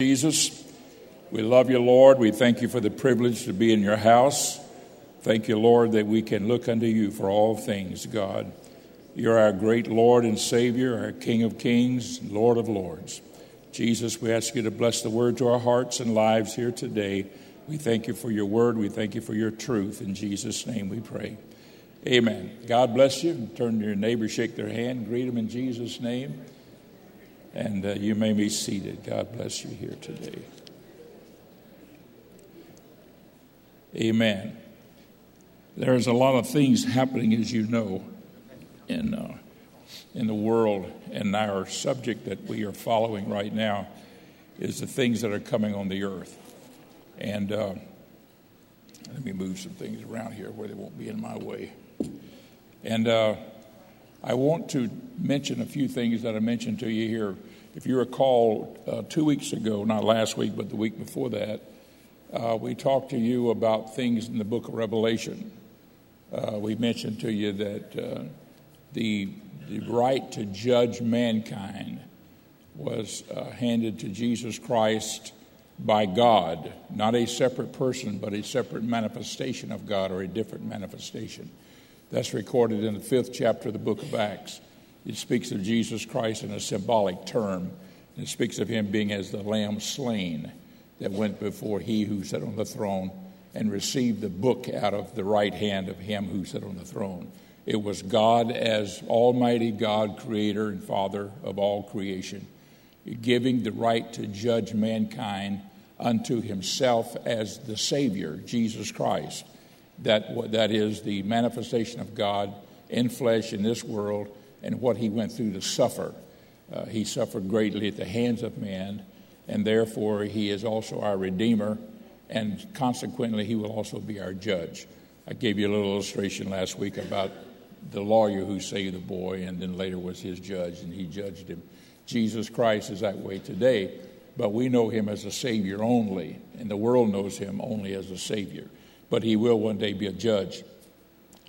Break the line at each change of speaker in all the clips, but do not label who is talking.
Jesus, we love you, Lord. We thank you for the privilege to be in your house. Thank you, Lord, that we can look unto you for all things, God. You're our great Lord and Savior, our King of kings, Lord of lords. Jesus, we ask you to bless the word to our hearts and lives here today. We thank you for your word. We thank you for your truth. In Jesus' name we pray. Amen. God bless you. Turn to your neighbor, shake their hand, greet them in Jesus' name. And uh, you may be seated. God bless you here today. Amen. There's a lot of things happening, as you know, in, uh, in the world. And our subject that we are following right now is the things that are coming on the earth. And uh, let me move some things around here where they won't be in my way. And uh, I want to mention a few things that I mentioned to you here. If you recall, uh, two weeks ago, not last week, but the week before that, uh, we talked to you about things in the book of Revelation. Uh, we mentioned to you that uh, the, the right to judge mankind was uh, handed to Jesus Christ by God, not a separate person, but a separate manifestation of God or a different manifestation. That's recorded in the fifth chapter of the book of Acts. It speaks of Jesus Christ in a symbolic term. It speaks of him being as the lamb slain that went before he who sat on the throne and received the book out of the right hand of him who sat on the throne. It was God as Almighty God, creator and father of all creation, giving the right to judge mankind unto himself as the Savior, Jesus Christ that, that is the manifestation of God in flesh in this world and what he went through to suffer. Uh, he suffered greatly at the hands of man, and therefore he is also our Redeemer, and consequently, he will also be our judge. I gave you a little illustration last week about the lawyer who saved the boy and then later was his judge, and he judged him. Jesus Christ is that way today, but we know him as a Savior only, and the world knows him only as a Savior but he will one day be a judge.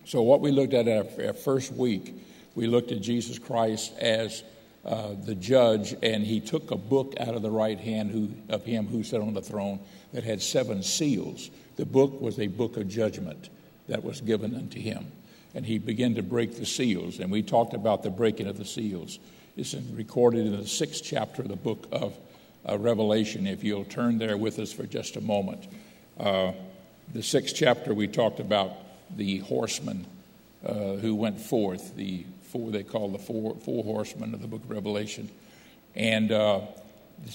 So, what we looked at our, our first week, we looked at Jesus Christ as uh, the judge, and he took a book out of the right hand who, of him who sat on the throne that had seven seals. The book was a book of judgment that was given unto him. And he began to break the seals, and we talked about the breaking of the seals. It's recorded in the sixth chapter of the book of uh, Revelation. If you'll turn there with us for just a moment. Uh, the sixth chapter, we talked about the horsemen uh, who went forth, the four they call the four, four horsemen of the book of Revelation. And uh,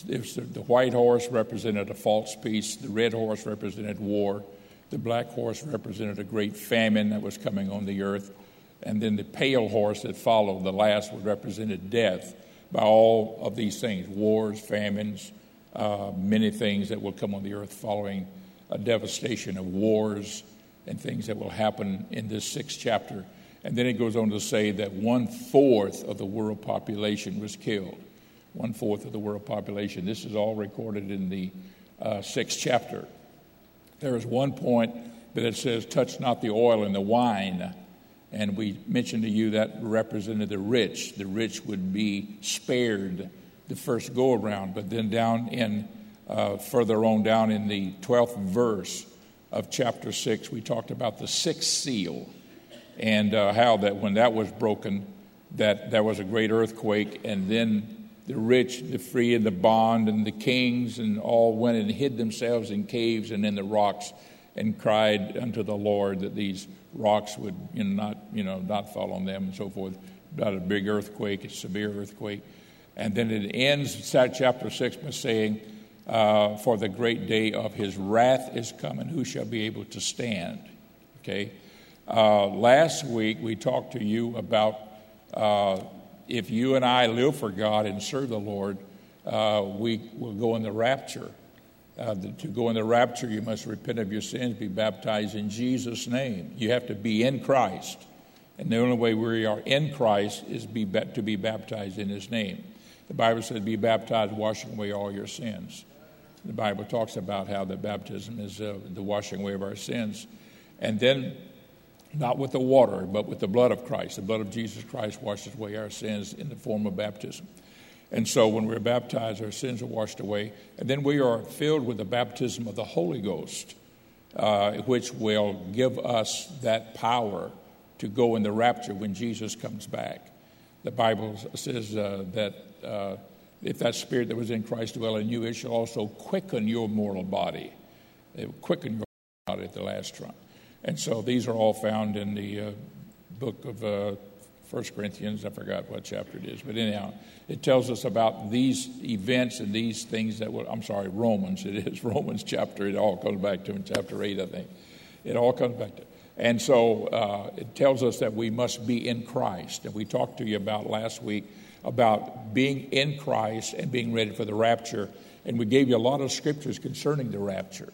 the, the white horse represented a false peace, the red horse represented war, the black horse represented a great famine that was coming on the earth, and then the pale horse that followed, the last, would represented death by all of these things wars, famines, uh, many things that will come on the earth following a devastation of wars and things that will happen in this sixth chapter. And then it goes on to say that one fourth of the world population was killed. One fourth of the world population. This is all recorded in the uh, sixth chapter. There is one point that it says, Touch not the oil and the wine. And we mentioned to you that represented the rich. The rich would be spared the first go around. But then down in uh, further on down in the 12th verse of chapter 6, we talked about the sixth seal and uh, how that when that was broken, that there was a great earthquake, and then the rich, the free, and the bond, and the kings, and all went and hid themselves in caves and in the rocks, and cried unto the Lord that these rocks would you know, not, you know, not fall on them, and so forth. About a big earthquake, a severe earthquake, and then it ends chapter six by saying uh, for the great day of his wrath is coming. Who shall be able to stand? Okay. Uh, last week we talked to you about uh, if you and I live for God and serve the Lord, uh, we will go in the rapture. Uh, the, to go in the rapture, you must repent of your sins, be baptized in Jesus' name. You have to be in Christ. And the only way we are in Christ is be, to be baptized in His name. The Bible says, Be baptized, washing away all your sins. The Bible talks about how the baptism is uh, the washing away of our sins. And then, not with the water, but with the blood of Christ. The blood of Jesus Christ washes away our sins in the form of baptism. And so when we're baptized, our sins are washed away. And then we are filled with the baptism of the Holy Ghost, uh, which will give us that power to go in the rapture when Jesus comes back. The Bible says uh, that uh, if that spirit that was in Christ dwell in you, it shall also quicken your mortal body. It will quicken your body at the last trump. And so these are all found in the uh, book of uh, 1 Corinthians. I forgot what chapter it is. But anyhow, it tells us about these events and these things that will, I'm sorry, Romans. It is Romans chapter. It all comes back to in chapter 8, I think. It all comes back to. And so uh, it tells us that we must be in Christ. And we talked to you about last week about being in Christ and being ready for the rapture. And we gave you a lot of scriptures concerning the rapture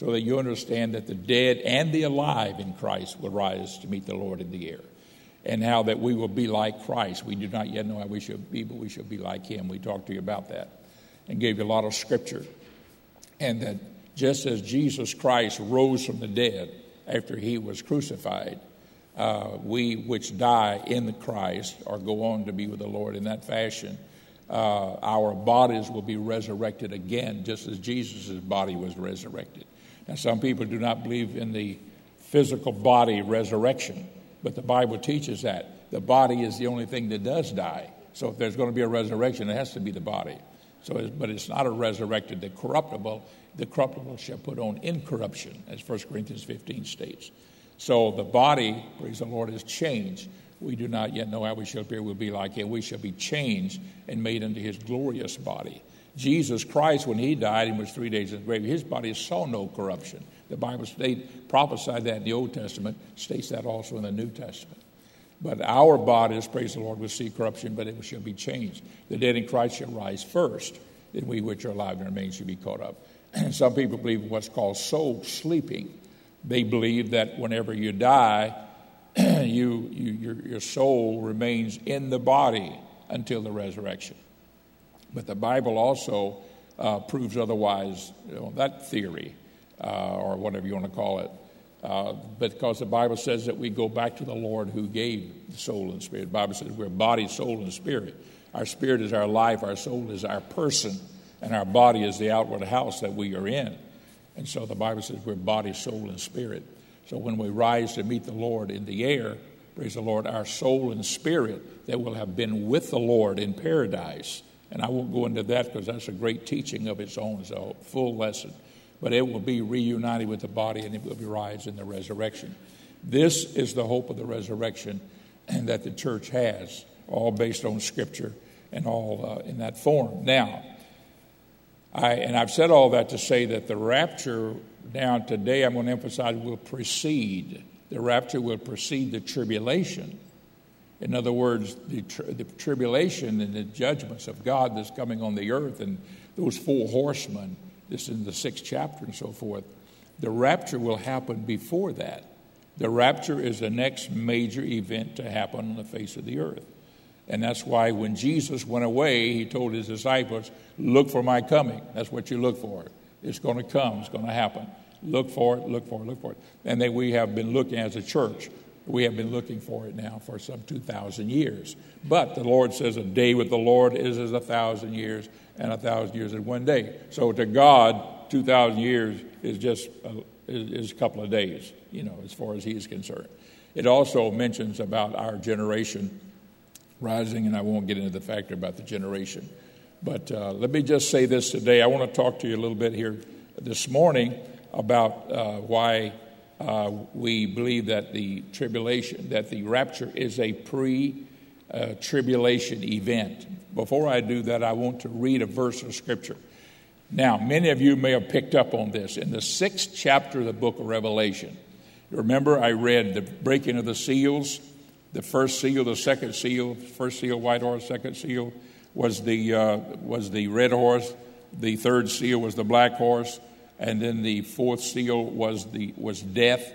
so that you understand that the dead and the alive in Christ will rise to meet the Lord in the air. And how that we will be like Christ. We do not yet know how we should be, but we shall be like Him. We talked to you about that and gave you a lot of scripture. And that just as Jesus Christ rose from the dead after He was crucified, uh, we which die in the Christ or go on to be with the Lord in that fashion, uh, our bodies will be resurrected again, just as Jesus' body was resurrected. Some people do not believe in the physical body resurrection, but the Bible teaches that. The body is the only thing that does die. So if there's going to be a resurrection, it has to be the body. So, it's, but it's not a resurrected, the corruptible. The corruptible shall put on incorruption, as 1 Corinthians 15 states. So the body, praise the Lord, is changed. We do not yet know how we shall appear. We'll be like him. We shall be changed and made into his glorious body. Jesus Christ, when he died and was three days in the grave, his body saw no corruption. The Bible state, prophesied that in the Old Testament, states that also in the New Testament. But our bodies, praise the Lord, will see corruption, but it shall be changed. The dead in Christ shall rise first, then we which are alive and remain shall be caught up. And some people believe what's called soul sleeping. They believe that whenever you die, you, you, your, your soul remains in the body until the resurrection. But the Bible also uh, proves otherwise, you know, that theory, uh, or whatever you want to call it. Uh, because the Bible says that we go back to the Lord who gave the soul and spirit. The Bible says we're body, soul, and spirit. Our spirit is our life, our soul is our person, and our body is the outward house that we are in. And so the Bible says we're body, soul, and spirit. So when we rise to meet the Lord in the air, praise the Lord, our soul and spirit that will have been with the Lord in paradise. And I won't go into that because that's a great teaching of its own, it's a full lesson. But it will be reunited with the body and it will be rise in the resurrection. This is the hope of the resurrection and that the church has, all based on Scripture and all uh, in that form. Now, I, and I've said all that to say that the rapture now today I'm going to emphasize will precede. The rapture will precede the tribulation. In other words, the, tri- the tribulation and the judgments of God that's coming on the earth and those four horsemen, this is in the sixth chapter and so forth, the rapture will happen before that. The rapture is the next major event to happen on the face of the earth. And that's why when Jesus went away, he told his disciples, Look for my coming. That's what you look for. It's going to come, it's going to happen. Look for it, look for it, look for it. And then we have been looking as a church. We have been looking for it now for some 2,000 years. But the Lord says a day with the Lord is as a thousand years, and a thousand years is one day. So to God, 2,000 years is just a, is a couple of days, you know, as far as He is concerned. It also mentions about our generation rising, and I won't get into the factor about the generation. But uh, let me just say this today. I want to talk to you a little bit here this morning about uh, why uh, we believe that the tribulation, that the rapture is a pre uh, tribulation event. Before I do that, I want to read a verse of Scripture. Now, many of you may have picked up on this. In the sixth chapter of the book of Revelation, remember I read the breaking of the seals the first seal, the second seal, first seal, white horse, second seal was the, uh, was the red horse. The third seal was the black horse. And then the fourth seal was, the, was death.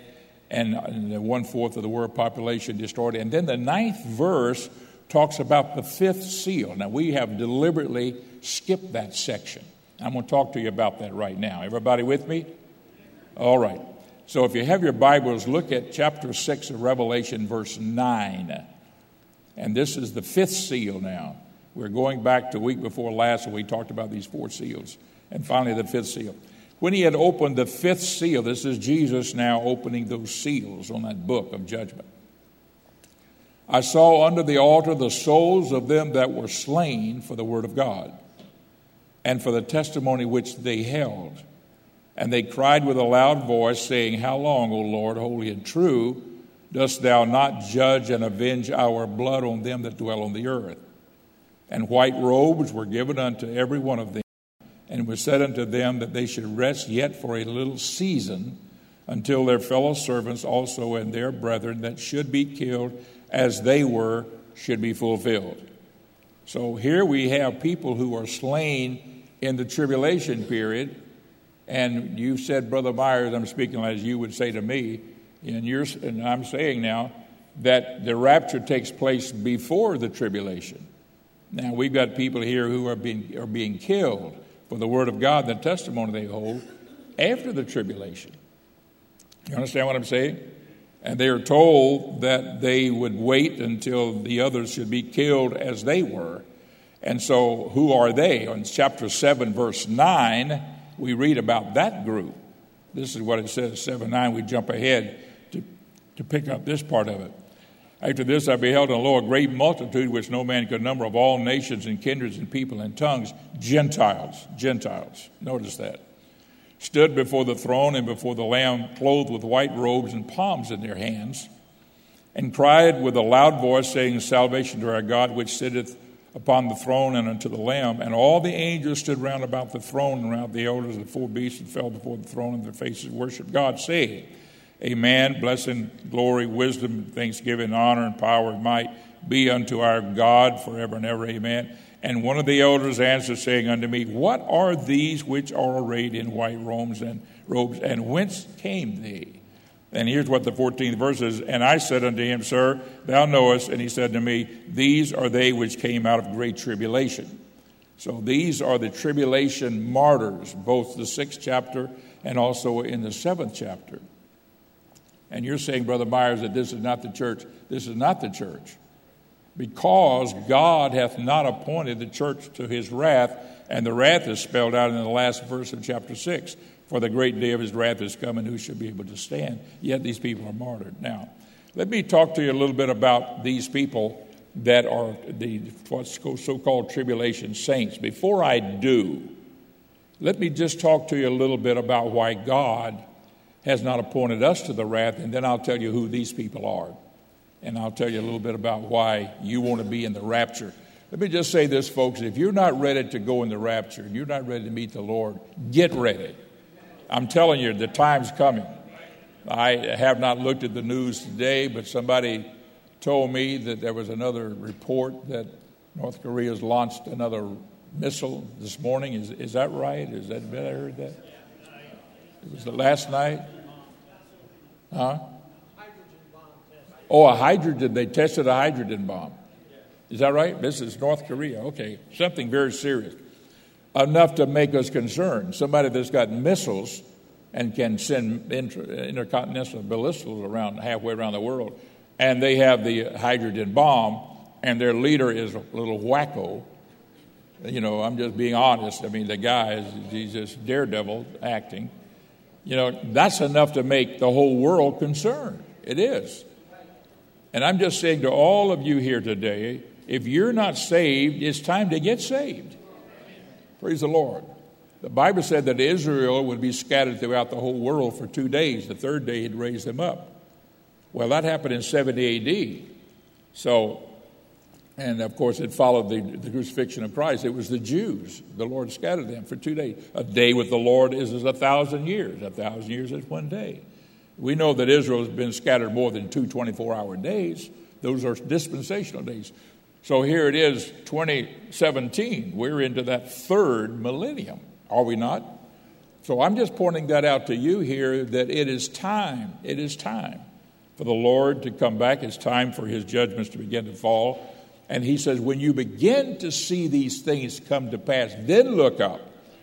And, one fourth of the world population destroyed. And then the ninth verse talks about the fifth seal. Now, we have deliberately skipped that section. I'm going to talk to you about that right now. Everybody with me? All right. So if you have your Bibles, look at chapter 6 of Revelation, verse 9. And this is the fifth seal now. We're going back to week before last when we talked about these four seals, and finally the fifth seal. When he had opened the fifth seal, this is Jesus now opening those seals on that book of judgment. I saw under the altar the souls of them that were slain for the word of God and for the testimony which they held. And they cried with a loud voice, saying, How long, O Lord, holy and true, dost thou not judge and avenge our blood on them that dwell on the earth? And white robes were given unto every one of them, and it was said unto them that they should rest yet for a little season until their fellow servants also and their brethren that should be killed as they were should be fulfilled. So here we have people who are slain in the tribulation period. And you said, Brother Myers, I'm speaking as you would say to me, and, you're, and I'm saying now that the rapture takes place before the tribulation. Now, we've got people here who are being, are being killed for the word of God, the testimony they hold, after the tribulation. You understand what I'm saying? And they are told that they would wait until the others should be killed as they were. And so, who are they? In chapter 7, verse 9, we read about that group. This is what it says, 7 9. We jump ahead to, to pick up this part of it. After this, I beheld and lo, a great multitude which no man could number of all nations and kindreds and people and tongues, Gentiles, Gentiles. Notice that stood before the throne and before the Lamb, clothed with white robes and palms in their hands, and cried with a loud voice, saying, Salvation to our God, which sitteth upon the throne and unto the Lamb. And all the angels stood round about the throne and around the elders of the four beasts and fell before the throne, and their faces worshiped God, saying, Amen. Blessing, glory, wisdom, thanksgiving, honor, and power and might be unto our God forever and ever. Amen. And one of the elders answered, saying unto me, What are these which are arrayed in white robes and robes, and whence came they? And here's what the 14th verse is. And I said unto him, Sir, thou knowest. And he said to me, These are they which came out of great tribulation. So these are the tribulation martyrs, both the sixth chapter and also in the seventh chapter. And you're saying, Brother Myers, that this is not the church. This is not the church because God hath not appointed the church to his wrath, and the wrath is spelled out in the last verse of chapter 6. For the great day of his wrath is coming, who shall be able to stand? Yet these people are martyred. Now, let me talk to you a little bit about these people that are the so called tribulation saints. Before I do, let me just talk to you a little bit about why God has not appointed us to the wrath, and then I'll tell you who these people are and I'll tell you a little bit about why you want to be in the rapture. Let me just say this, folks. If you're not ready to go in the rapture you're not ready to meet the Lord, get ready. I'm telling you, the time's coming. I have not looked at the news today, but somebody told me that there was another report that North Korea has launched another missile this morning. Is, is that right? Is that, I heard that? It was the last night? Huh? Oh, a hydrogen, they tested a hydrogen bomb. Is that right? This is North Korea. Okay, something very serious. Enough to make us concerned. Somebody that's got missiles and can send inter- intercontinental ballistas around halfway around the world, and they have the hydrogen bomb, and their leader is a little wacko. You know, I'm just being honest. I mean, the guy is he's just daredevil acting. You know, that's enough to make the whole world concerned. It is. And I'm just saying to all of you here today if you're not saved, it's time to get saved. Praise the Lord. The Bible said that Israel would be scattered throughout the whole world for two days. The third day, he'd raise them up. Well, that happened in 70 AD. So, and of course, it followed the, the crucifixion of Christ. It was the Jews. The Lord scattered them for two days. A day with the Lord is as a thousand years. A thousand years is one day. We know that Israel has been scattered more than two 24 hour days. Those are dispensational days. So here it is, 2017. We're into that third millennium, are we not? So I'm just pointing that out to you here that it is time, it is time for the Lord to come back. It's time for his judgments to begin to fall. And he says, when you begin to see these things come to pass, then look up,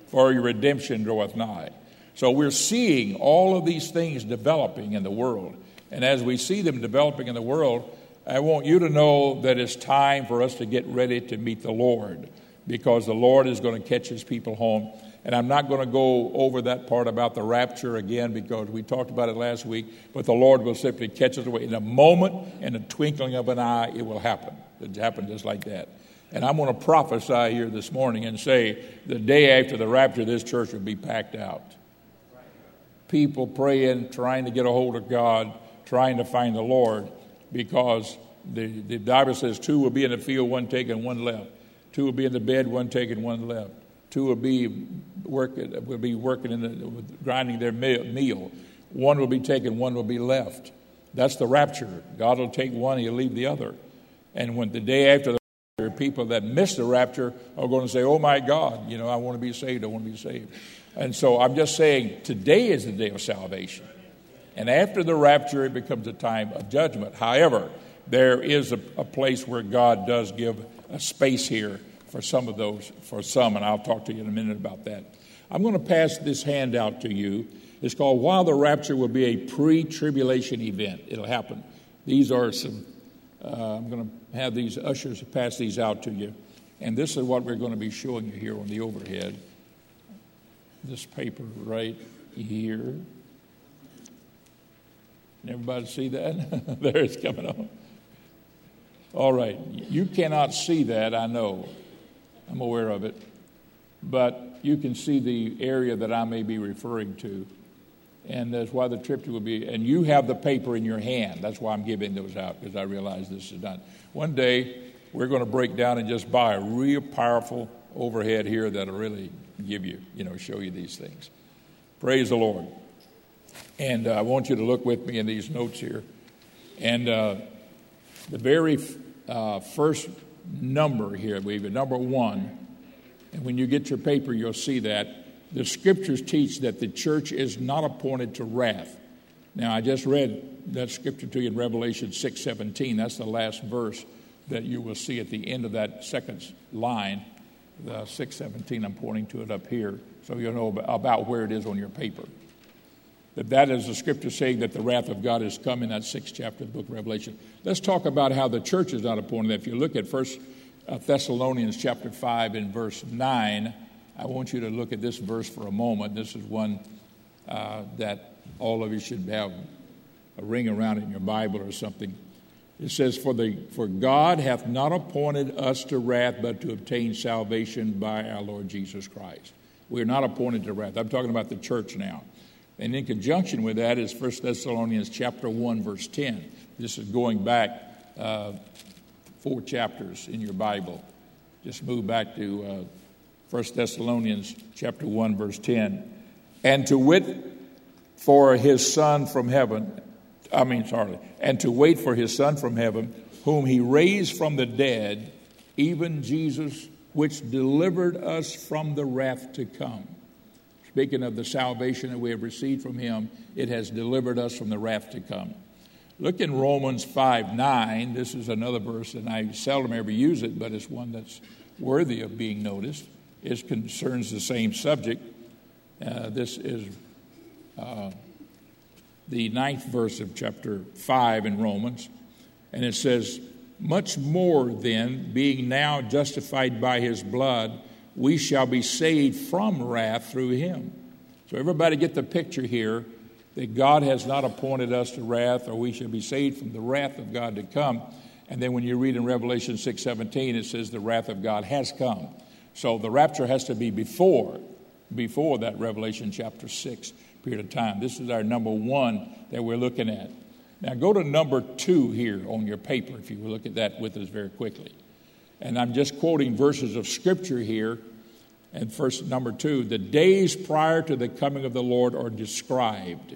for your redemption draweth nigh. So we're seeing all of these things developing in the world. And as we see them developing in the world, I want you to know that it's time for us to get ready to meet the Lord because the Lord is going to catch his people home. And I'm not going to go over that part about the rapture again because we talked about it last week, but the Lord will simply catch us away. In a moment, in a twinkling of an eye, it will happen. It happened just like that. And I'm going to prophesy here this morning and say the day after the rapture, this church will be packed out. People praying, trying to get a hold of God, trying to find the Lord because the, the Bible says two will be in the field, one taken, one left. Two will be in the bed, one taken, one left. Two will be working, will be working in the, grinding their meal. One will be taken, one will be left. That's the rapture. God will take one, he'll leave the other. And when the day after the rapture, people that miss the rapture are going to say, Oh my God, you know, I want to be saved, I want to be saved. And so I'm just saying, today is the day of salvation. And after the rapture, it becomes a time of judgment. However, there is a, a place where God does give a space here for some of those, for some, and I'll talk to you in a minute about that. I'm going to pass this handout to you. It's called While the Rapture Will Be a Pre Tribulation Event. It'll happen. These are some, uh, I'm going to have these ushers pass these out to you. And this is what we're going to be showing you here on the overhead. This paper right here. Everybody see that? there it's coming on. All right. You cannot see that, I know. I'm aware of it. But you can see the area that I may be referring to. And that's why the trip will be. And you have the paper in your hand. That's why I'm giving those out, because I realize this is done. One day, we're going to break down and just buy a real powerful overhead here that'll really give you, you know, show you these things. Praise the Lord. And uh, I want you to look with me in these notes here. And uh, the very uh, first number here, we have number one. And when you get your paper, you'll see that. The scriptures teach that the church is not appointed to wrath. Now, I just read that scripture to you in Revelation 6:17. That's the last verse that you will see at the end of that second line. The 6:17. I'm pointing to it up here, so you'll know about where it is on your paper that that is the scripture saying that the wrath of God is come in that sixth chapter of the book of Revelation. Let's talk about how the church is not appointed. If you look at First uh, Thessalonians chapter 5 and verse 9, I want you to look at this verse for a moment. This is one uh, that all of you should have a ring around it in your Bible or something. It says, for, the, for God hath not appointed us to wrath, but to obtain salvation by our Lord Jesus Christ. We are not appointed to wrath. I'm talking about the church now. And in conjunction with that is 1 Thessalonians chapter 1, verse 10. This is going back uh, four chapters in your Bible. Just move back to uh, 1 Thessalonians chapter 1, verse 10. And to wait for his Son from heaven, I mean, sorry, and to wait for his Son from heaven, whom he raised from the dead, even Jesus, which delivered us from the wrath to come. Speaking of the salvation that we have received from Him, it has delivered us from the wrath to come. Look in Romans 5 9. This is another verse, and I seldom ever use it, but it's one that's worthy of being noticed. It concerns the same subject. Uh, this is uh, the ninth verse of chapter 5 in Romans, and it says, Much more then, being now justified by his blood, we shall be saved from wrath through him. So, everybody get the picture here that God has not appointed us to wrath, or we shall be saved from the wrath of God to come. And then when you read in Revelation 6:17, it says the wrath of God has come. So the rapture has to be before, before that Revelation chapter 6 period of time. This is our number one that we're looking at. Now go to number two here on your paper if you will look at that with us very quickly. And I'm just quoting verses of scripture here. And first, number two, the days prior to the coming of the Lord are described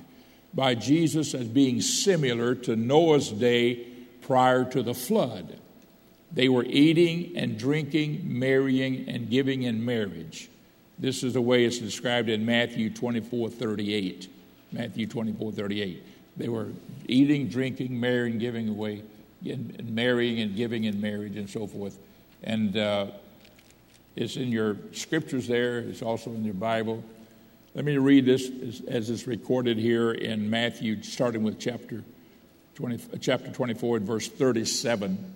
by Jesus as being similar to Noah's day prior to the flood. They were eating and drinking, marrying, and giving in marriage. This is the way it's described in Matthew 24 38. Matthew 24 38. They were eating, drinking, marrying, giving away, and marrying and giving in marriage, and so forth. And uh, it's in your scriptures there, it's also in your Bible. Let me read this as, as it's recorded here in Matthew, starting with chapter 20, chapter 24 and verse 37.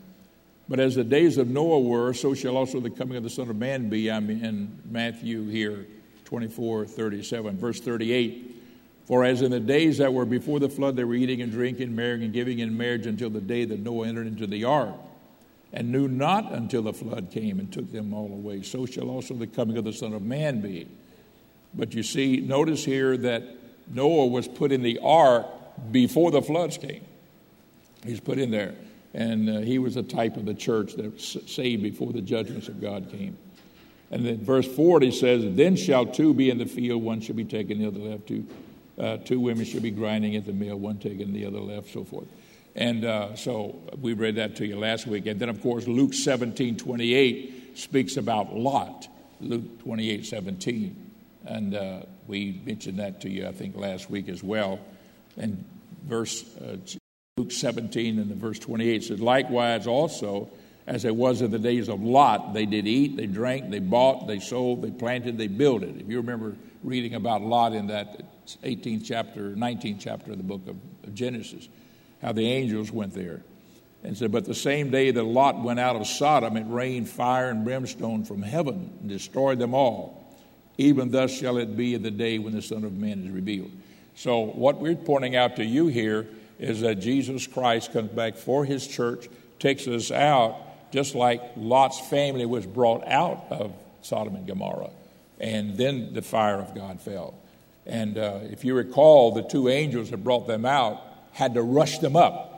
But as the days of Noah were, so shall also the coming of the Son of Man be. I'm in Matthew here, 24, 37. Verse 38. For as in the days that were before the flood, they were eating and drinking, marrying and giving in marriage until the day that Noah entered into the ark, and knew not until the flood came and took them all away. So shall also the coming of the Son of Man be. But you see, notice here that Noah was put in the ark before the floods came. He's put in there. And uh, he was a type of the church that was saved before the judgments of God came. And then verse 40 says, Then shall two be in the field, one shall be taken, the other left. Two, uh, two women shall be grinding at the mill, one taken, the other left, so forth. And uh, so we read that to you last week. And then, of course, Luke 17 28 speaks about Lot. Luke 28 17. And uh, we mentioned that to you, I think, last week as well. And verse uh, Luke 17 and the verse 28 says, Likewise also, as it was in the days of Lot, they did eat, they drank, they bought, they sold, they planted, they built it. If you remember reading about Lot in that 18th chapter, 19th chapter of the book of, of Genesis, how the angels went there. And said, But the same day that Lot went out of Sodom, it rained fire and brimstone from heaven and destroyed them all. Even thus shall it be in the day when the Son of Man is revealed. So, what we're pointing out to you here is that Jesus Christ comes back for his church, takes us out, just like Lot's family was brought out of Sodom and Gomorrah. And then the fire of God fell. And uh, if you recall, the two angels that brought them out had to rush them up.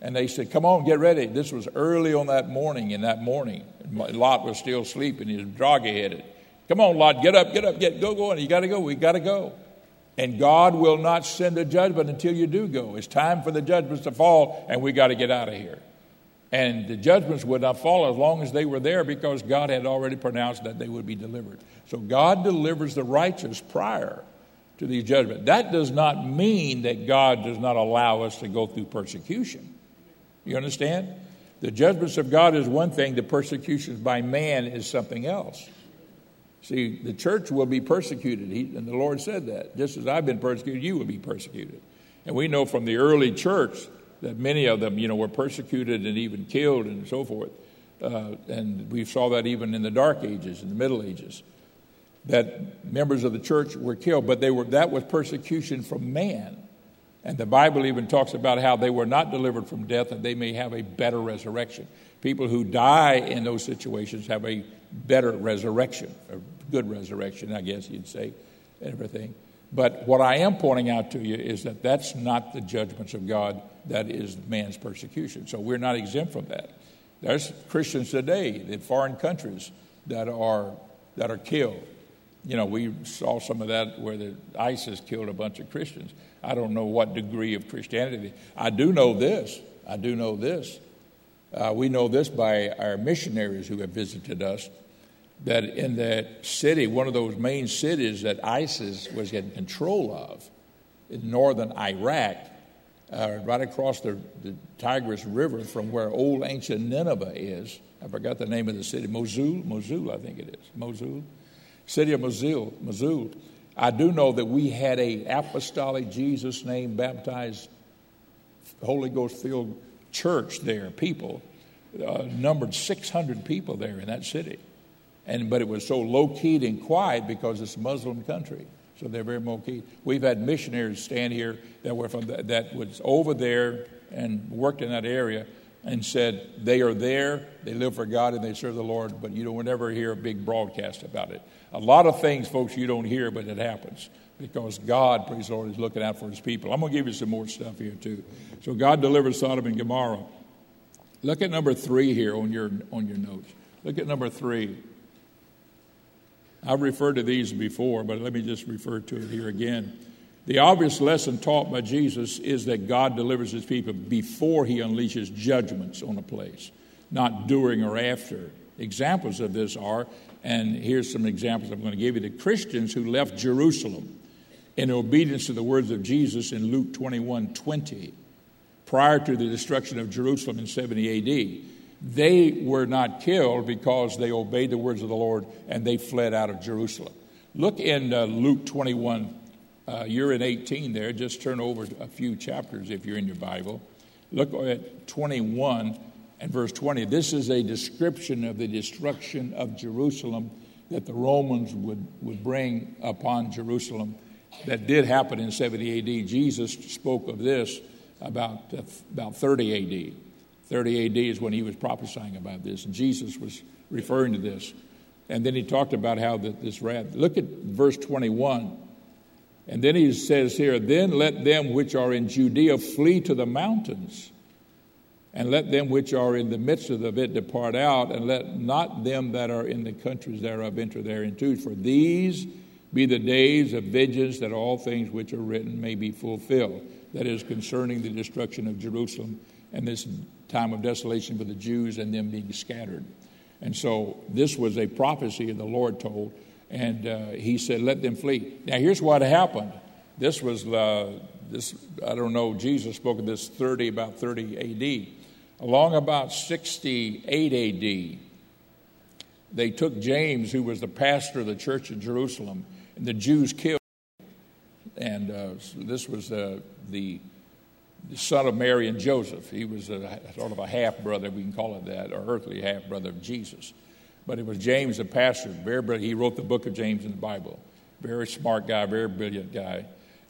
And they said, Come on, get ready. This was early on that morning, in that morning. Lot was still sleeping, he was droggy headed. Come on, Lot, get up, get up, get go, go. And you got to go. We got to go. And God will not send a judgment until you do go. It's time for the judgments to fall, and we got to get out of here. And the judgments would not fall as long as they were there because God had already pronounced that they would be delivered. So God delivers the righteous prior to the judgment. That does not mean that God does not allow us to go through persecution. You understand? The judgments of God is one thing, the persecutions by man is something else. See, the church will be persecuted. He, and the Lord said that. Just as I've been persecuted, you will be persecuted. And we know from the early church that many of them, you know, were persecuted and even killed and so forth. Uh, and we saw that even in the Dark Ages, in the Middle Ages, that members of the church were killed. But they were, that was persecution from man. And the Bible even talks about how they were not delivered from death and they may have a better resurrection. People who die in those situations have a better resurrection, a good resurrection, I guess you'd say, and everything. But what I am pointing out to you is that that's not the judgments of God, that is man's persecution. So we're not exempt from that. There's Christians today in foreign countries that are, that are killed. You know, we saw some of that where the ISIS killed a bunch of Christians. I don't know what degree of Christianity. I do know this. I do know this. Uh, we know this by our missionaries who have visited us that in that city, one of those main cities that ISIS was in control of, in northern Iraq, uh, right across the, the, Tigris River from where old ancient Nineveh is. I forgot the name of the city. Mosul? Mosul, I think it is. Mosul? City of Mosul. Mosul. I do know that we had a apostolic Jesus name baptized, Holy Ghost filled church there, people. Uh, numbered 600 people there in that city. And, but it was so low keyed and quiet because it's a Muslim country. So they're very low key. We've had missionaries stand here that were from the, that was over there and worked in that area and said they are there, they live for God, and they serve the Lord, but you don't ever hear a big broadcast about it. A lot of things, folks, you don't hear, but it happens because God, praise the Lord, is looking out for his people. I'm going to give you some more stuff here, too. So God delivers Sodom and Gomorrah. Look at number three here on your, on your notes. Look at number three. I've referred to these before, but let me just refer to it here again. The obvious lesson taught by Jesus is that God delivers his people before he unleashes judgments on a place, not during or after. Examples of this are, and here's some examples I'm going to give you the Christians who left Jerusalem in obedience to the words of Jesus in Luke 21 20, prior to the destruction of Jerusalem in 70 AD they were not killed because they obeyed the words of the Lord and they fled out of Jerusalem. Look in uh, Luke 21 Uh, you're in 18 there. Just turn over a few chapters if you're in your Bible. Look at 21 and verse 20. This is a description of the destruction of Jerusalem that the Romans would, would bring upon Jerusalem. That did happen in 70 AD. Jesus spoke of this about, uh, about 30 AD. 30 AD is when he was prophesying about this. Jesus was referring to this. And then he talked about how the, this wrath. Look at verse 21. And then he says here, Then let them which are in Judea flee to the mountains, and let them which are in the midst of it depart out, and let not them that are in the countries thereof enter thereinto. For these be the days of vengeance, that all things which are written may be fulfilled. That is concerning the destruction of Jerusalem and this time of desolation for the Jews and them being scattered. And so this was a prophecy the Lord told, and uh, He said, "Let them flee." Now here's what happened. This was uh, this. I don't know. Jesus spoke of this 30 about 30 A.D. Along about 68 A.D., they took James, who was the pastor of the church in Jerusalem, and the Jews killed. And uh, this was uh, the the son of Mary and Joseph. He was a, sort of a half brother, we can call it that, or earthly half brother of Jesus. But it was James, the pastor. Very, brilliant. he wrote the book of James in the Bible. Very smart guy, very brilliant guy.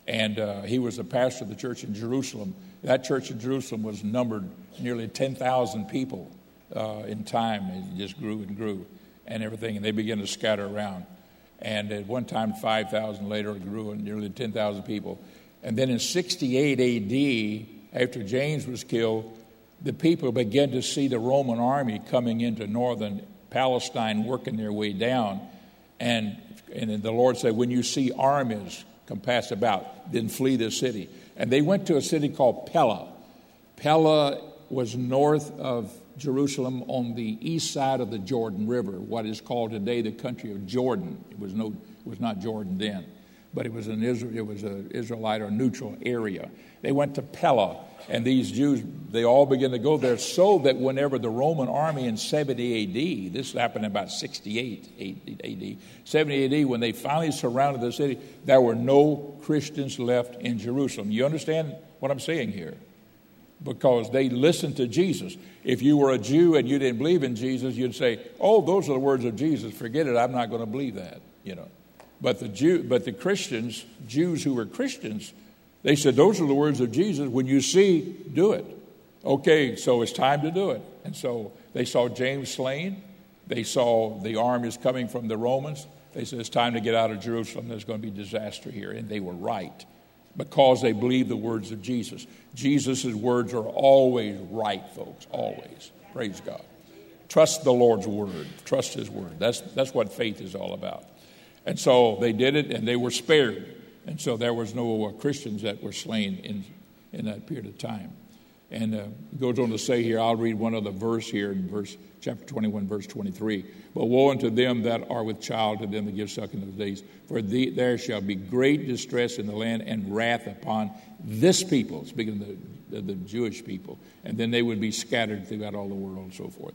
And uh, he was the pastor of the church in Jerusalem. That church in Jerusalem was numbered nearly 10,000 people uh, in time. It just grew and grew and everything. And they began to scatter around. And at one time, 5,000 later, it grew and nearly 10,000 people. And then in 68 AD, after James was killed, the people began to see the Roman army coming into northern Palestine, working their way down. And, and the Lord said, When you see armies compass about, then flee the city. And they went to a city called Pella. Pella was north of Jerusalem on the east side of the Jordan River, what is called today the country of Jordan. It was, no, it was not Jordan then but it was an Israel, it was an Israelite or neutral area. They went to Pella, and these Jews they all began to go there, so that whenever the Roman army in 70 A.D. this happened about 68 A.D. 70 A.D. when they finally surrounded the city, there were no Christians left in Jerusalem. You understand what I'm saying here? Because they listened to Jesus. If you were a Jew and you didn't believe in Jesus, you'd say, "Oh, those are the words of Jesus. Forget it. I'm not going to believe that." You know. But the, Jew, but the Christians, Jews who were Christians, they said, Those are the words of Jesus. When you see, do it. Okay, so it's time to do it. And so they saw James slain. They saw the armies coming from the Romans. They said, It's time to get out of Jerusalem. There's going to be disaster here. And they were right because they believed the words of Jesus. Jesus' words are always right, folks, always. Praise God. Trust the Lord's word. Trust his word. That's, that's what faith is all about. And so they did it and they were spared. And so there was no Christians that were slain in, in that period of time. And uh, goes on to say here, I'll read one other verse here in verse chapter 21, verse 23. But woe unto them that are with child, to them that give suck in those days. For the, there shall be great distress in the land and wrath upon this people, speaking of the, the, Jewish people. And then they would be scattered throughout all the world and so forth.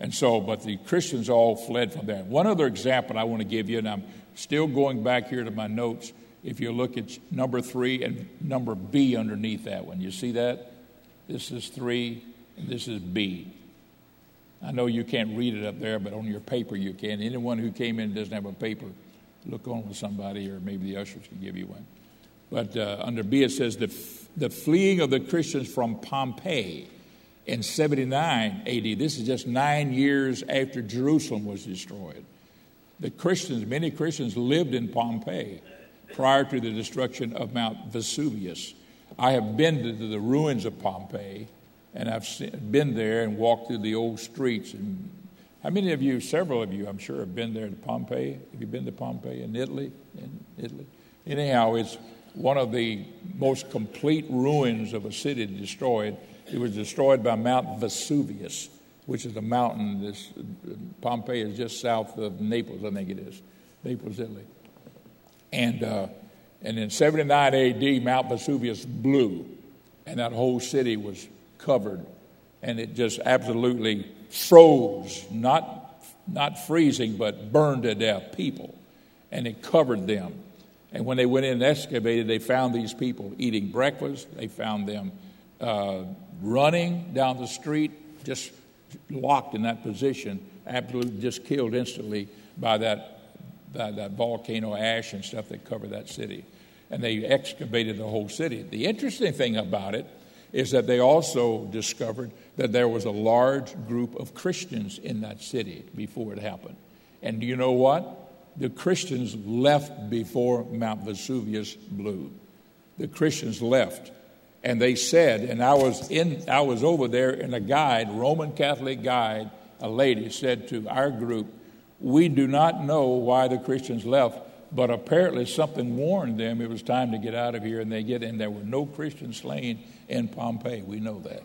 And so, but the Christians all fled from there. One other example I want to give you, and I'm Still going back here to my notes, if you look at number three and number B underneath that one, you see that? This is three, and this is B. I know you can't read it up there, but on your paper you can. Anyone who came in doesn't have a paper, look on with somebody, or maybe the ushers can give you one. But uh, under B it says the, the fleeing of the Christians from Pompeii in 79 AD. This is just nine years after Jerusalem was destroyed. The Christians, many Christians lived in Pompeii prior to the destruction of Mount Vesuvius. I have been to the ruins of Pompeii, and I've been there and walked through the old streets. And how many of you, several of you, I'm sure, have been there to Pompeii? Have you been to Pompeii in Italy? In Italy. Anyhow, it's one of the most complete ruins of a city destroyed. It was destroyed by Mount Vesuvius which is a mountain. This Pompeii is just south of Naples, I think it is, Naples, Italy. And uh, and in 79 A.D., Mount Vesuvius blew, and that whole city was covered, and it just absolutely froze, not not freezing, but burned to death people, and it covered them. And when they went in and excavated, they found these people eating breakfast. They found them uh, running down the street, just locked in that position, absolutely just killed instantly by that, by that volcano ash and stuff that covered that city. And they excavated the whole city. The interesting thing about it is that they also discovered that there was a large group of Christians in that city before it happened. And do you know what? The Christians left before Mount Vesuvius blew. The Christians left. And they said, and I was in I was over there and a guide, Roman Catholic guide, a lady said to our group, We do not know why the Christians left, but apparently something warned them it was time to get out of here, and they get in. There were no Christians slain in Pompeii. We know that.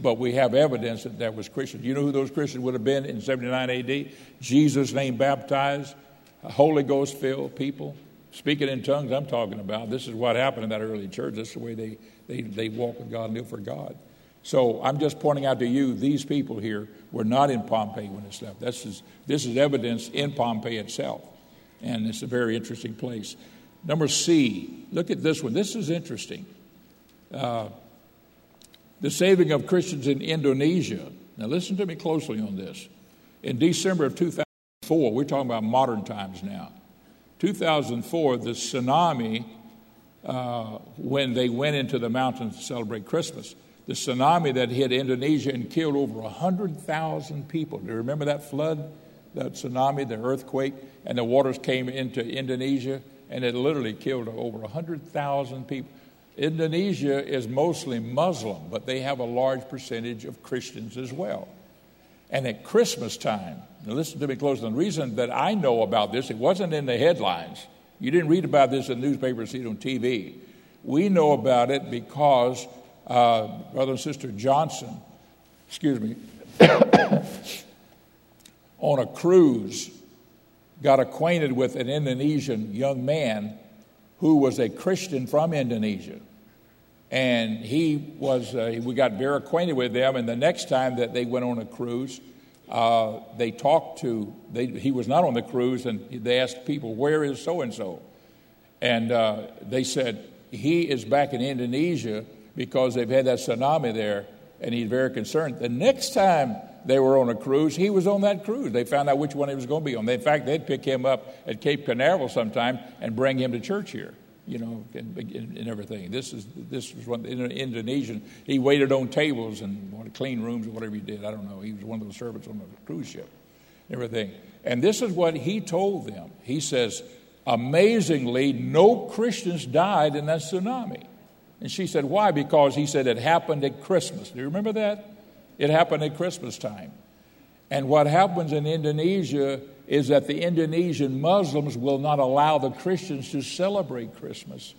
But we have evidence that there was Christians. You know who those Christians would have been in 79 AD? Jesus' name baptized, Holy Ghost filled people, speaking in tongues. I'm talking about. This is what happened in that early church. This is the way they they, they walk with God and live for God. So I'm just pointing out to you, these people here were not in Pompeii when this left. This is, this is evidence in Pompeii itself. And it's a very interesting place. Number C, look at this one. This is interesting. Uh, the saving of Christians in Indonesia. Now, listen to me closely on this. In December of 2004, we're talking about modern times now. 2004, the tsunami uh, when they went into the mountains to celebrate Christmas. The tsunami that hit Indonesia and killed over 100,000 people. Do you remember that flood, that tsunami, the earthquake, and the waters came into Indonesia and it literally killed over 100,000 people. Indonesia is mostly Muslim, but they have a large percentage of Christians as well. And at Christmas time, listen to me closely. The reason that I know about this, it wasn't in the headlines. You didn't read about this in the newspaper, see it on TV. We know about it because uh, Brother and Sister Johnson, excuse me, on a cruise, got acquainted with an Indonesian young man who was a Christian from Indonesia. And he was, uh, we got very acquainted with them. And the next time that they went on a cruise, uh, they talked to, they, he was not on the cruise, and they asked people, Where is so and so? And uh, they said, He is back in Indonesia because they've had that tsunami there, and he's very concerned. The next time they were on a cruise, he was on that cruise. They found out which one he was going to be on. In fact, they'd pick him up at Cape Canaveral sometime and bring him to church here you know, and, and, everything. This is this was one Indonesian. He waited on tables and wanted clean rooms or whatever he did. I don't know. He was one of those servants on the cruise ship, everything. And this is what he told them. He says, amazingly, no Christians died in that tsunami. And she said, why? Because he said it happened at Christmas. Do you remember that? It happened at Christmas time. And what happens in Indonesia is that the Indonesian Muslims will not allow the Christians to celebrate Christmas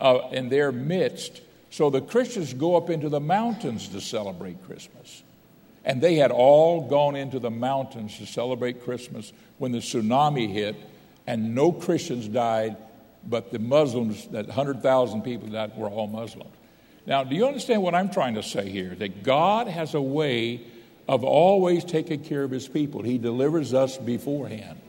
uh, in their midst. So the Christians go up into the mountains to celebrate Christmas. And they had all gone into the mountains to celebrate Christmas when the tsunami hit, and no Christians died, but the Muslims, that 100,000 people that were all Muslims. Now, do you understand what I'm trying to say here? That God has a way of always taking care of his people. He delivers us beforehand.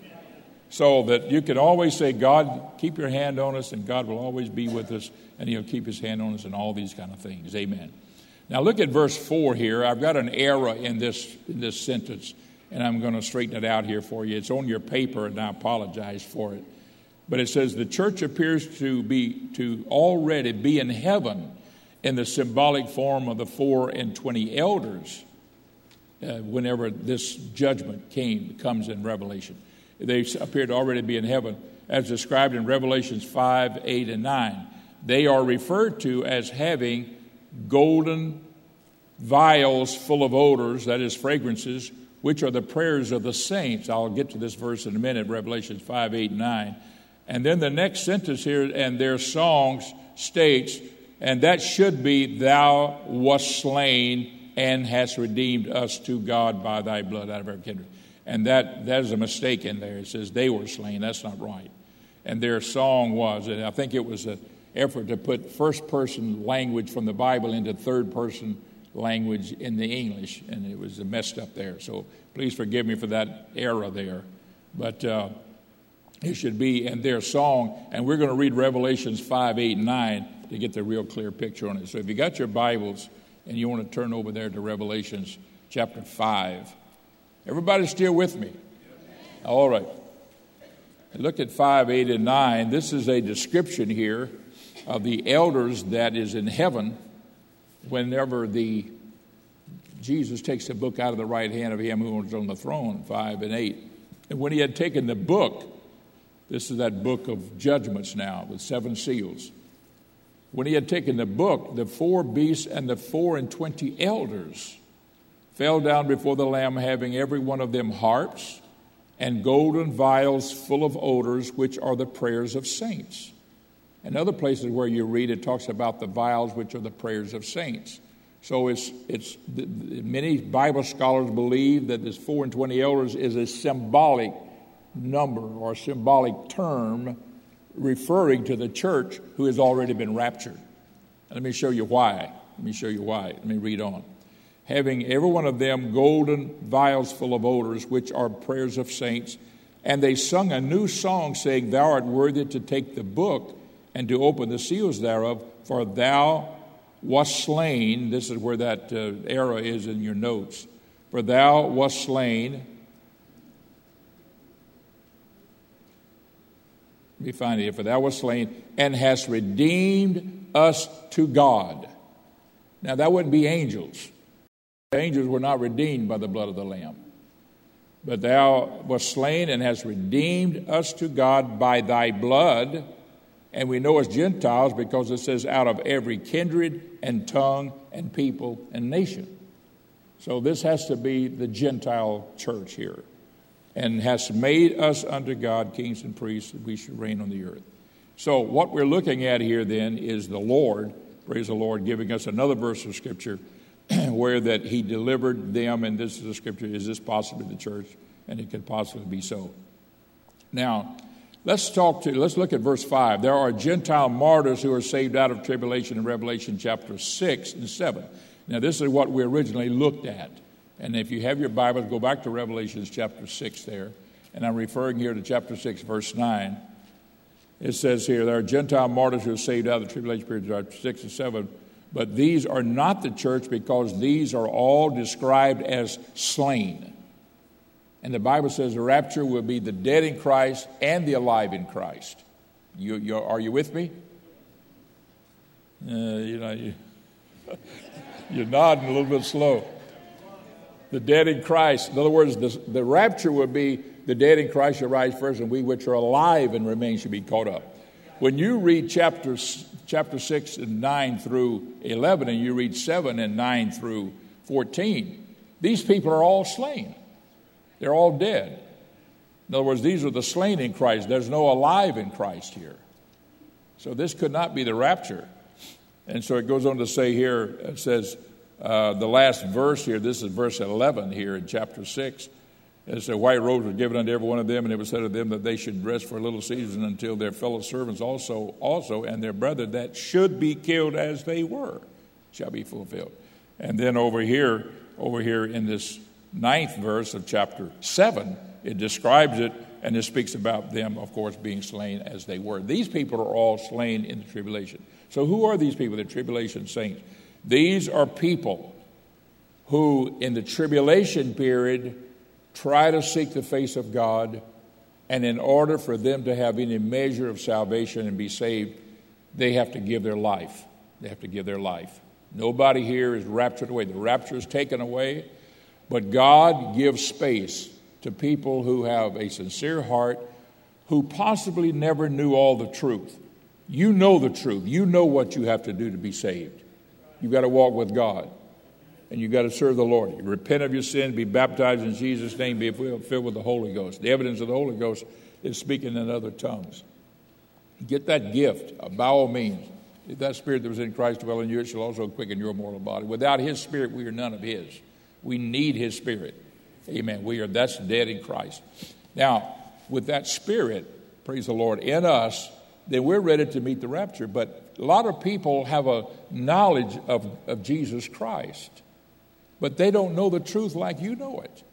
So that you can always say, God, keep your hand on us, and God will always be with us, and he'll keep his hand on us, and all these kind of things. Amen. Now look at verse 4 here. I've got an error in this, in this sentence, and I'm going to straighten it out here for you. It's on your paper, and I apologize for it. But it says the church appears to be to already be in heaven in the symbolic form of the four and twenty elders uh, whenever this judgment came comes in Revelation. They appear to already be in heaven, as described in Revelations 5, 8, and 9. They are referred to as having golden vials full of odors, that is, fragrances, which are the prayers of the saints. I'll get to this verse in a minute, Revelations 5, 8, and 9. And then the next sentence here, and their songs states, and that should be, Thou wast slain and hast redeemed us to God by thy blood out of our kindred. And that, that is a mistake in there. It says they were slain. That's not right. And their song was, and I think it was an effort to put first person language from the Bible into third person language in the English, and it was messed up there. So please forgive me for that error there. But uh, it should be in their song. And we're going to read Revelations 5, 8, and 9 to get the real clear picture on it. So if you got your Bibles and you want to turn over there to Revelations chapter 5, everybody still with me? All right. Look at 5, 8, and 9. This is a description here of the elders that is in heaven whenever the Jesus takes the book out of the right hand of him who is on the throne, 5 and 8. And when he had taken the book, this is that book of judgments now with seven seals. When he had taken the book, the four beasts and the four and twenty elders fell down before the Lamb, having every one of them harps and golden vials full of odors, which are the prayers of saints. And other places where you read it talks about the vials, which are the prayers of saints. So it's, it's many Bible scholars believe that this four and twenty elders is a symbolic number or symbolic term referring to the church who has already been raptured. let me show you why. Let me show you why. Let me read on. Having every one of them golden vials full of odors, which are prayers of saints. And they sung a new song, saying, Thou art worthy to take the book and to open the seals thereof, for thou wast slain. This is where that uh, is in your notes. For thou wast slain Me find it. For thou wast slain and hast redeemed us to God. Now, that wouldn't be angels. Angels were not redeemed by the blood of the Lamb. But thou wast slain and hast redeemed us to God by thy blood. And we know as Gentiles because it says, out of every kindred and tongue and people and nation. So this has to be the Gentile church here and has made us unto God kings and priests that we should reign on the earth. So, what we're looking at here then is the Lord, praise the Lord, giving us another verse of Scripture where that He delivered them, and this is the Scripture, is this possibly the church? And it could possibly be so. Now, let's talk to, let's look at verse 5. There are Gentile martyrs who are saved out of tribulation in Revelation chapter 6 and 7. Now, this is what we originally looked at. And if you have your Bibles, go back to Revelations chapter 6 there. And I'm referring here to chapter 6, verse 9. It says here, there are Gentile martyrs who are saved out of the tribulation period, chapter 6 and 7. But these are not the church because these are all described as slain. And the Bible says the rapture will be the dead in Christ and the alive in Christ. You, you are you with me? Uh, you know, you, you're nodding a little bit slow the dead in Christ. In other words, the, the rapture would be the dead in Christ shall rise first, and we which are alive and remain shall be caught up. When you read chapters, chapter 6 and 9 through 11, and you read 7 and 9 through 14, these people are all slain. They're all dead. In other words, these are the slain in Christ. There's no alive in Christ here. So this could not be the rapture. And so it goes on to say here, it says, uh, the last verse here, this is verse 11 here in chapter 6. It said, White robes were given unto every one of them, and it was said of them that they should rest for a little season until their fellow servants also, also and their brother that should be killed as they were shall be fulfilled. And then over here, over here in this ninth verse of chapter 7, it describes it and it speaks about them, of course, being slain as they were. These people are all slain in the tribulation. So, who are these people, the tribulation saints? These are people who, in the tribulation period, try to seek the face of God, and in order for them to have any measure of salvation and be saved, they have to give their life. They have to give their life. Nobody here is raptured away. The rapture is taken away, but God gives space to people who have a sincere heart, who possibly never knew all the truth. You know the truth. You know what you have to do to be saved. You've got to walk with God. And you've got to serve the Lord. You repent of your sin, be baptized in Jesus' name, be filled with the Holy Ghost. The evidence of the Holy Ghost is speaking in other tongues. Get that gift by all means. If that spirit that was in Christ dwell in you, it shall also quicken your mortal body. Without his spirit, we are none of his. We need his spirit. Amen. We are that's dead in Christ. Now, with that spirit, praise the Lord, in us, then we're ready to meet the rapture. But a lot of people have a knowledge of, of Jesus Christ, but they don't know the truth like you know it.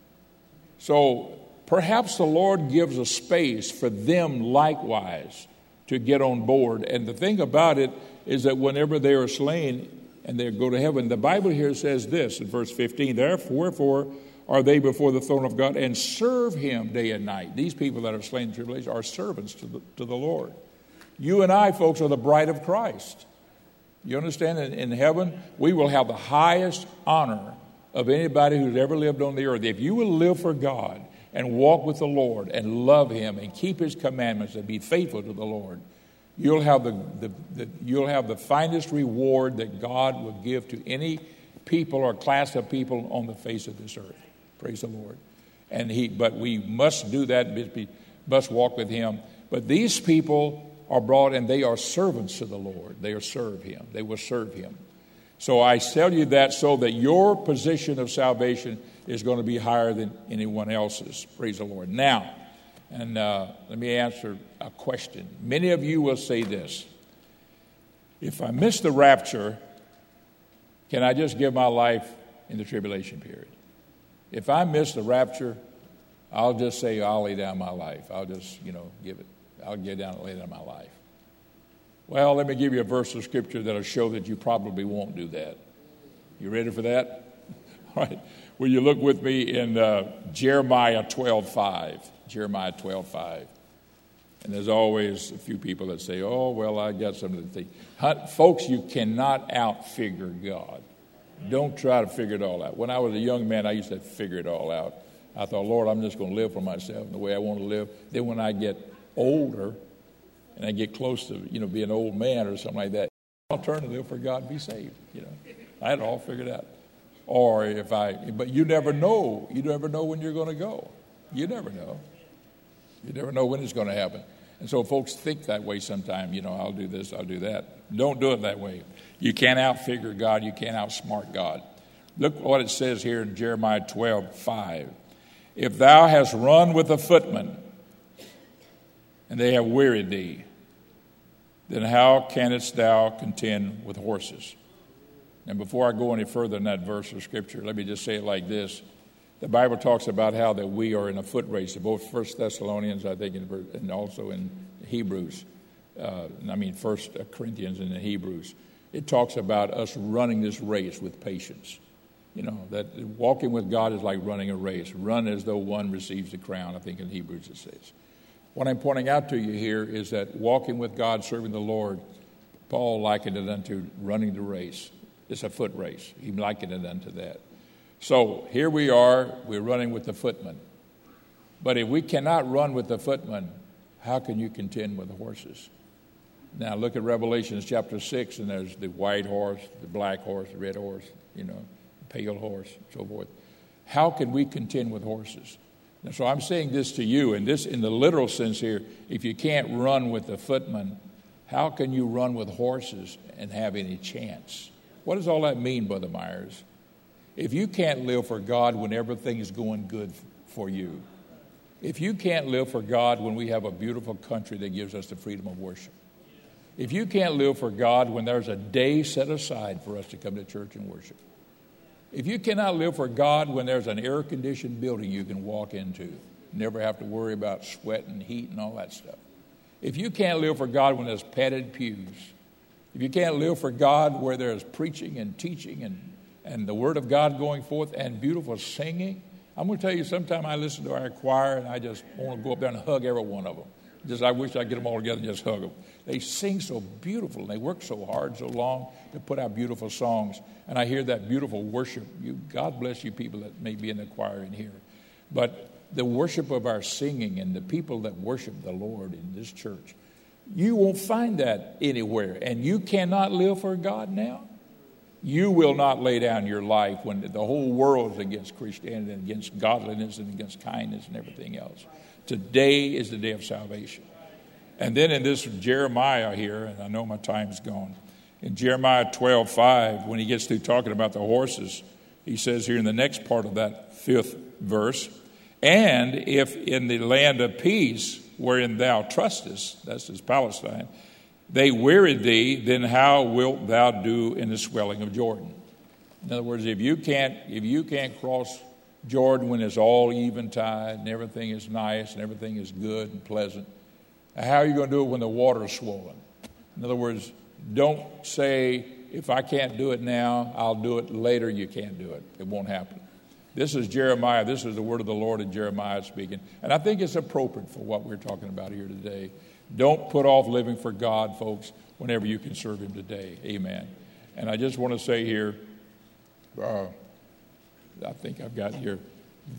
So perhaps the Lord gives a space for them likewise to get on board. And the thing about it is that whenever they are slain and they go to heaven, the Bible here says this in verse 15 Therefore, are they before the throne of God and serve him day and night. These people that are slain in tribulation are servants to the, to the Lord. You and I, folks, are the bride of Christ. You understand? that in heaven, we will have the highest honor of anybody who's ever lived on the earth. If you will live for God and walk with the Lord and love Him and keep His commandments and be faithful to the Lord, you'll have the, the, the, you'll have the finest reward that God will give to any people or class of people on the face of this earth. Praise the Lord. And he, but we must do that, must walk with Him. But these people are brought and they are servants to the Lord. They are serve Him. They will serve Him. So I tell you that so that your position of salvation is going to be higher than anyone else's. Praise the Lord. Now, and uh, let me answer a question. Many of you will say this If I miss the rapture, can I just give my life in the tribulation period? If I miss the rapture, I'll just say, I'll lay down my life. I'll just, you know, give it. I'll get down lay down my life. Well, let me give you a verse of scripture that'll show that you probably won't do that. You ready for that? All right. Will you look with me in uh, Jeremiah 12:5? Jeremiah 12:5. And there's always a few people that say, "Oh, well, I got something to think." Hunt, Folks, you cannot outfigure God. Don't try to figure it all out. When I was a young man, I used to figure it all out. I thought, Lord, I'm just going to live for myself the way I want to live. Then when I get older, and I get close to, you know, be an old man or something like that, live for God be saved, you know. I had it all figured out. Or if I, but you never know. You never know when you're going to go. You never know. You never know when it's going to happen. And so folks think that way sometimes, you know, I'll do this, I'll do that. Don't do it that way. You can't outfigure God, you can't outsmart God. Look what it says here in Jeremiah 12, 5. If thou hast run with a footman, and they have wearied thee, then how canst thou contend with horses? And before I go any further in that verse of Scripture, let me just say it like this. The Bible talks about how that we are in a foot race, both First Thessalonians, I think, and also in Hebrews. Uh, I mean, First Corinthians and the Hebrews. It talks about us running this race with patience. You know, that walking with God is like running a race. Run as though one receives the crown, I think in Hebrews it says. What I'm pointing out to you here is that walking with God, serving the Lord, Paul likened it unto running the race. It's a foot race. He likened it unto that. So here we are, we're running with the footman. But if we cannot run with the footman, how can you contend with the horses? Now look at Revelations chapter 6, and there's the white horse, the black horse, the red horse, you know, pale horse, so forth. How can we contend with horses? And so I'm saying this to you, and this in the literal sense here if you can't run with the footman, how can you run with horses and have any chance? What does all that mean, Brother Myers? If you can't live for God when everything is going good for you, if you can't live for God when we have a beautiful country that gives us the freedom of worship, if you can't live for God when there's a day set aside for us to come to church and worship, if you cannot live for God when there's an air conditioned building you can walk into, never have to worry about sweat and heat and all that stuff. If you can't live for God when there's padded pews, if you can't live for God where there's preaching and teaching and, and the Word of God going forth and beautiful singing, I'm going to tell you, sometime I listen to our choir and I just want to go up there and hug every one of them. Just I wish I'd get them all together and just hug them. They sing so beautiful and they work so hard, so long to put out beautiful songs. And I hear that beautiful worship. You, God bless you people that may be in the choir in here. But the worship of our singing and the people that worship the Lord in this church, you won't find that anywhere. And you cannot live for God now. You will not lay down your life when the whole world is against Christianity and against godliness and against kindness and everything else. Today is the day of salvation. And then in this Jeremiah here, and I know my time's gone, in Jeremiah 12 5, when he gets through talking about the horses, he says here in the next part of that fifth verse, and if in the land of peace wherein thou trustest, that's is Palestine, they wearied thee, then how wilt thou do in the swelling of Jordan? In other words, if you can't, if you can't cross Jordan when it's all eventide and everything is nice and everything is good and pleasant. How are you going to do it when the water is swollen? In other words, don't say, if I can't do it now, I'll do it later. You can't do it. It won't happen. This is Jeremiah. This is the word of the Lord and Jeremiah speaking. And I think it's appropriate for what we're talking about here today. Don't put off living for God, folks, whenever you can serve Him today. Amen. And I just want to say here, uh, I think I've got here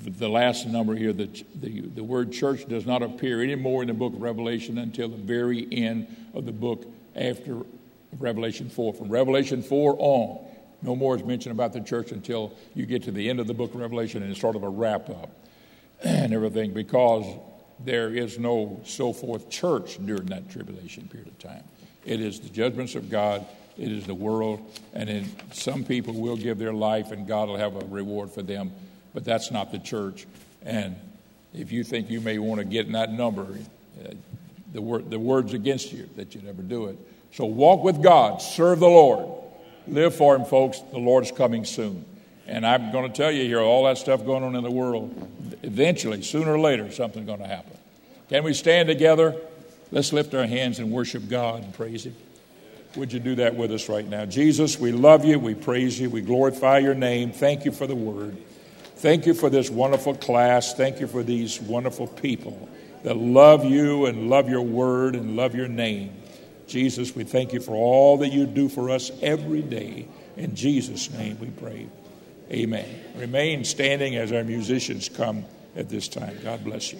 the last number here the, the, the word church does not appear anymore in the book of Revelation until the very end of the book after Revelation 4. From Revelation 4 on, no more is mentioned about the church until you get to the end of the book of Revelation and it's sort of a wrap up and everything because there is no so forth church during that tribulation period of time. It is the judgments of God, it is the world, and then some people will give their life and God will have a reward for them, but that's not the church. And if you think you may want to get in that number, uh, the, word, the word's against you that you never do it. So walk with God, serve the Lord, live for Him, folks. The Lord's coming soon. And I'm going to tell you here, all that stuff going on in the world, eventually, sooner or later, something's going to happen. Can we stand together? Let's lift our hands and worship God and praise Him. Would you do that with us right now? Jesus, we love you, we praise you, we glorify your name. Thank you for the word. Thank you for this wonderful class. Thank you for these wonderful people that love you and love your word and love your name. Jesus, we thank you for all that you do for us every day. In Jesus' name we pray. Amen. Remain standing as our musicians come at this time. God bless you.